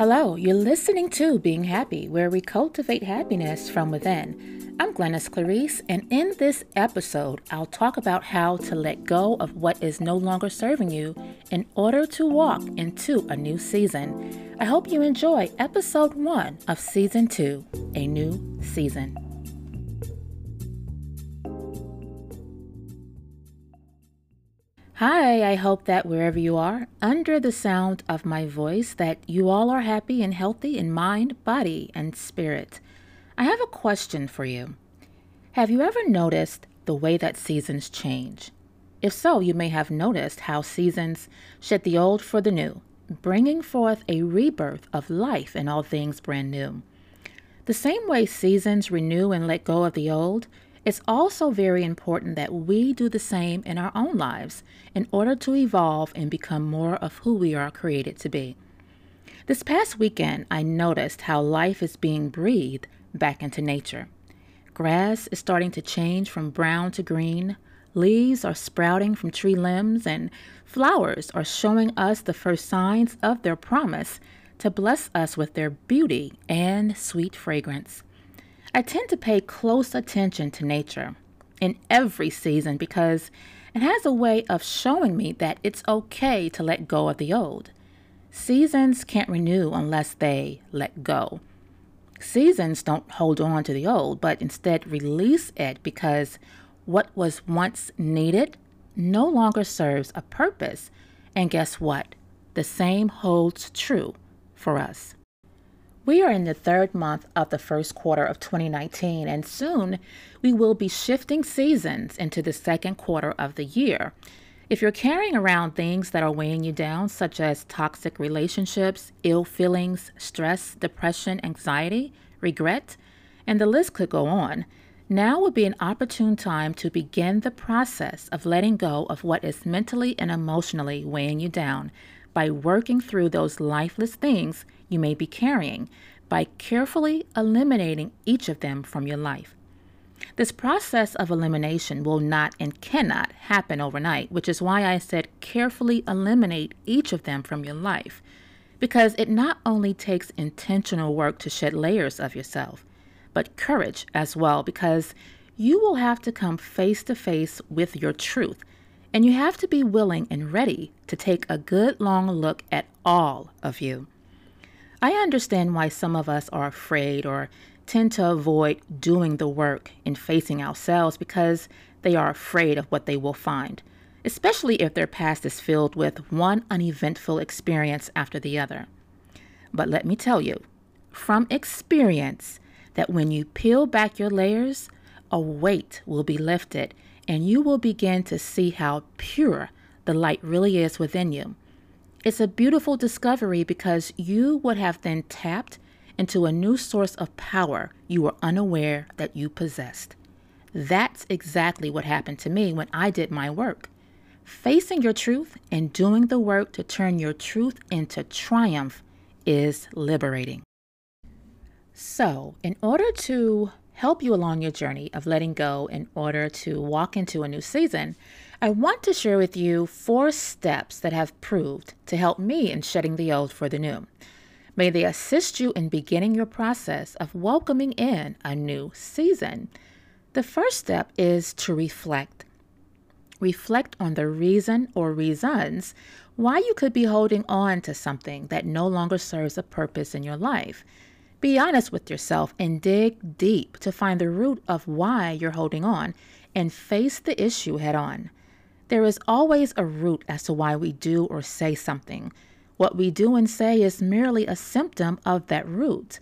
Hello, you're listening to Being Happy, where we cultivate happiness from within. I'm Glennis Clarice, and in this episode, I'll talk about how to let go of what is no longer serving you in order to walk into a new season. I hope you enjoy episode one of season two, A New Season. Hi, I hope that wherever you are, under the sound of my voice, that you all are happy and healthy in mind, body, and spirit. I have a question for you. Have you ever noticed the way that seasons change? If so, you may have noticed how seasons shed the old for the new, bringing forth a rebirth of life in all things brand new. The same way seasons renew and let go of the old, it's also very important that we do the same in our own lives in order to evolve and become more of who we are created to be. This past weekend, I noticed how life is being breathed back into nature. Grass is starting to change from brown to green, leaves are sprouting from tree limbs, and flowers are showing us the first signs of their promise to bless us with their beauty and sweet fragrance. I tend to pay close attention to nature in every season because it has a way of showing me that it's okay to let go of the old. Seasons can't renew unless they let go. Seasons don't hold on to the old, but instead release it because what was once needed no longer serves a purpose. And guess what? The same holds true for us. We are in the third month of the first quarter of 2019, and soon we will be shifting seasons into the second quarter of the year. If you're carrying around things that are weighing you down, such as toxic relationships, ill feelings, stress, depression, anxiety, regret, and the list could go on, now would be an opportune time to begin the process of letting go of what is mentally and emotionally weighing you down by working through those lifeless things you may be carrying by carefully eliminating each of them from your life. This process of elimination will not and cannot happen overnight, which is why I said carefully eliminate each of them from your life. Because it not only takes intentional work to shed layers of yourself, but courage as well, because you will have to come face to face with your truth, and you have to be willing and ready to take a good long look at all of you. I understand why some of us are afraid or tend to avoid doing the work and facing ourselves because they are afraid of what they will find, especially if their past is filled with one uneventful experience after the other. But let me tell you, from experience, that when you peel back your layers, a weight will be lifted and you will begin to see how pure the light really is within you. It's a beautiful discovery because you would have then tapped into a new source of power you were unaware that you possessed. That's exactly what happened to me when I did my work. Facing your truth and doing the work to turn your truth into triumph is liberating. So, in order to help you along your journey of letting go in order to walk into a new season, I want to share with you four steps that have proved to help me in shedding the old for the new. May they assist you in beginning your process of welcoming in a new season. The first step is to reflect. Reflect on the reason or reasons why you could be holding on to something that no longer serves a purpose in your life. Be honest with yourself and dig deep to find the root of why you're holding on and face the issue head on. There is always a root as to why we do or say something. What we do and say is merely a symptom of that root.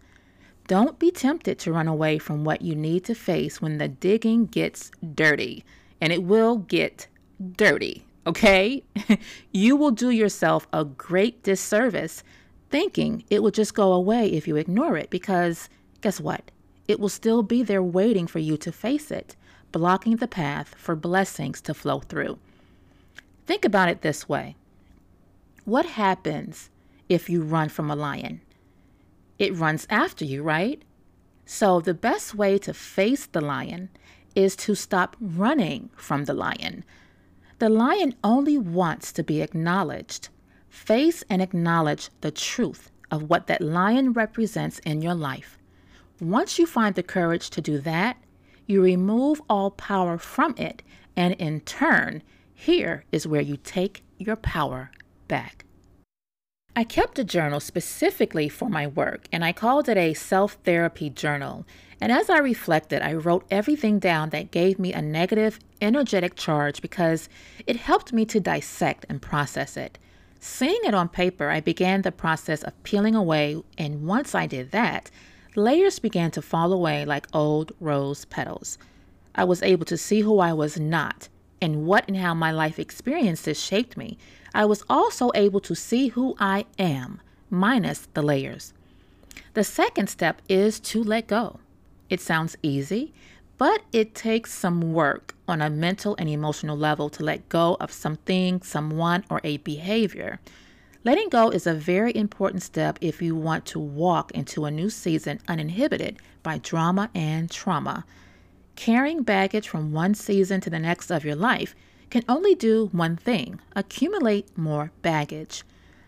Don't be tempted to run away from what you need to face when the digging gets dirty, and it will get dirty, okay? you will do yourself a great disservice thinking it will just go away if you ignore it because guess what? It will still be there waiting for you to face it, blocking the path for blessings to flow through. Think about it this way What happens if you run from a lion? It runs after you, right? So, the best way to face the lion is to stop running from the lion. The lion only wants to be acknowledged Face and acknowledge the truth of what that lion represents in your life. Once you find the courage to do that, you remove all power from it, and in turn, here is where you take your power back. I kept a journal specifically for my work, and I called it a self therapy journal. And as I reflected, I wrote everything down that gave me a negative, energetic charge because it helped me to dissect and process it. Seeing it on paper, I began the process of peeling away, and once I did that, layers began to fall away like old rose petals. I was able to see who I was not and what and how my life experiences shaped me. I was also able to see who I am, minus the layers. The second step is to let go. It sounds easy, but it takes some work on a mental and emotional level to let go of something, someone, or a behavior. Letting go is a very important step if you want to walk into a new season uninhibited by drama and trauma. Carrying baggage from one season to the next of your life can only do one thing accumulate more baggage.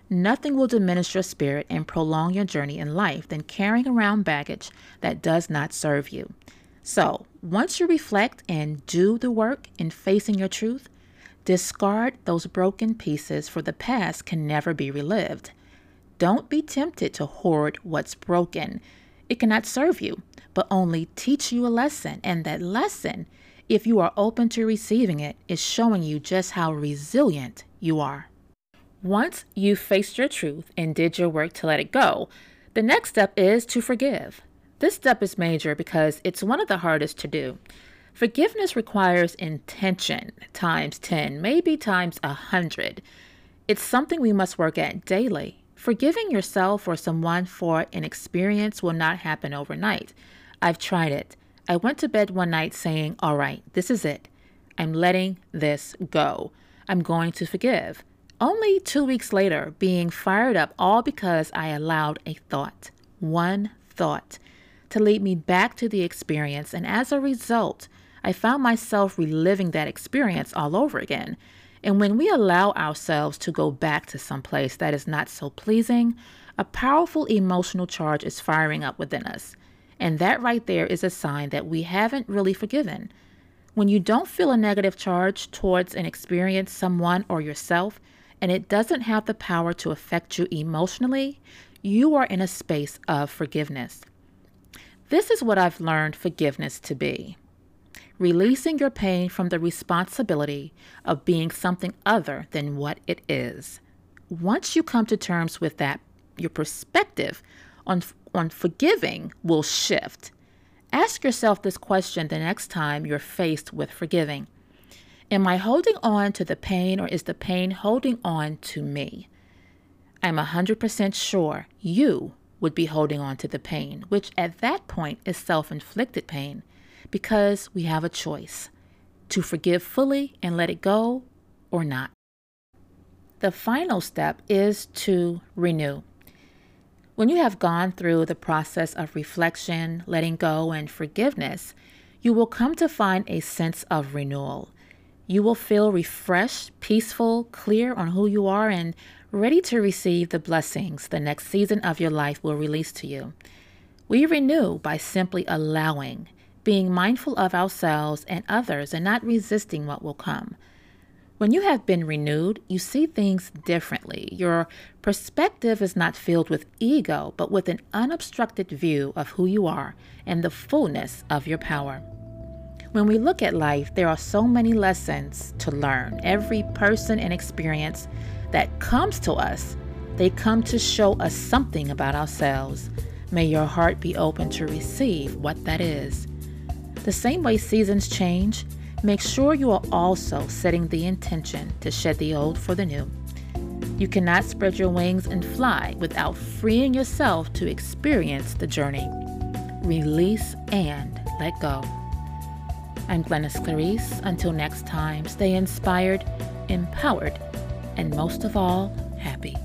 Nothing will diminish your spirit and prolong your journey in life than carrying around baggage that does not serve you. So, once you reflect and do the work in facing your truth, discard those broken pieces for the past can never be relived. Don't be tempted to hoard what's broken. It cannot serve you, but only teach you a lesson, and that lesson, if you are open to receiving it, is showing you just how resilient you are. Once you faced your truth and did your work to let it go, the next step is to forgive. This step is major because it's one of the hardest to do. Forgiveness requires intention times 10, maybe times 100. It's something we must work at daily. Forgiving yourself or someone for an experience will not happen overnight. I've tried it. I went to bed one night saying, All right, this is it. I'm letting this go. I'm going to forgive. Only two weeks later, being fired up all because I allowed a thought, one thought, to lead me back to the experience. And as a result, I found myself reliving that experience all over again. And when we allow ourselves to go back to some place that is not so pleasing, a powerful emotional charge is firing up within us. And that right there is a sign that we haven't really forgiven. When you don't feel a negative charge towards an experience, someone, or yourself, and it doesn't have the power to affect you emotionally, you are in a space of forgiveness. This is what I've learned forgiveness to be releasing your pain from the responsibility of being something other than what it is. Once you come to terms with that, your perspective on, on forgiving will shift. Ask yourself this question the next time you're faced with forgiving Am I holding on to the pain or is the pain holding on to me? I'm 100% sure you would be holding on to the pain, which at that point is self inflicted pain, because we have a choice to forgive fully and let it go or not. The final step is to renew. When you have gone through the process of reflection, letting go, and forgiveness, you will come to find a sense of renewal. You will feel refreshed, peaceful, clear on who you are, and ready to receive the blessings the next season of your life will release to you. We renew by simply allowing, being mindful of ourselves and others, and not resisting what will come. When you have been renewed, you see things differently. Your perspective is not filled with ego, but with an unobstructed view of who you are and the fullness of your power. When we look at life, there are so many lessons to learn. Every person and experience that comes to us, they come to show us something about ourselves. May your heart be open to receive what that is. The same way seasons change, make sure you are also setting the intention to shed the old for the new. You cannot spread your wings and fly without freeing yourself to experience the journey. Release and let go. I'm Glennis Clarice. Until next time, stay inspired, empowered, and most of all, happy.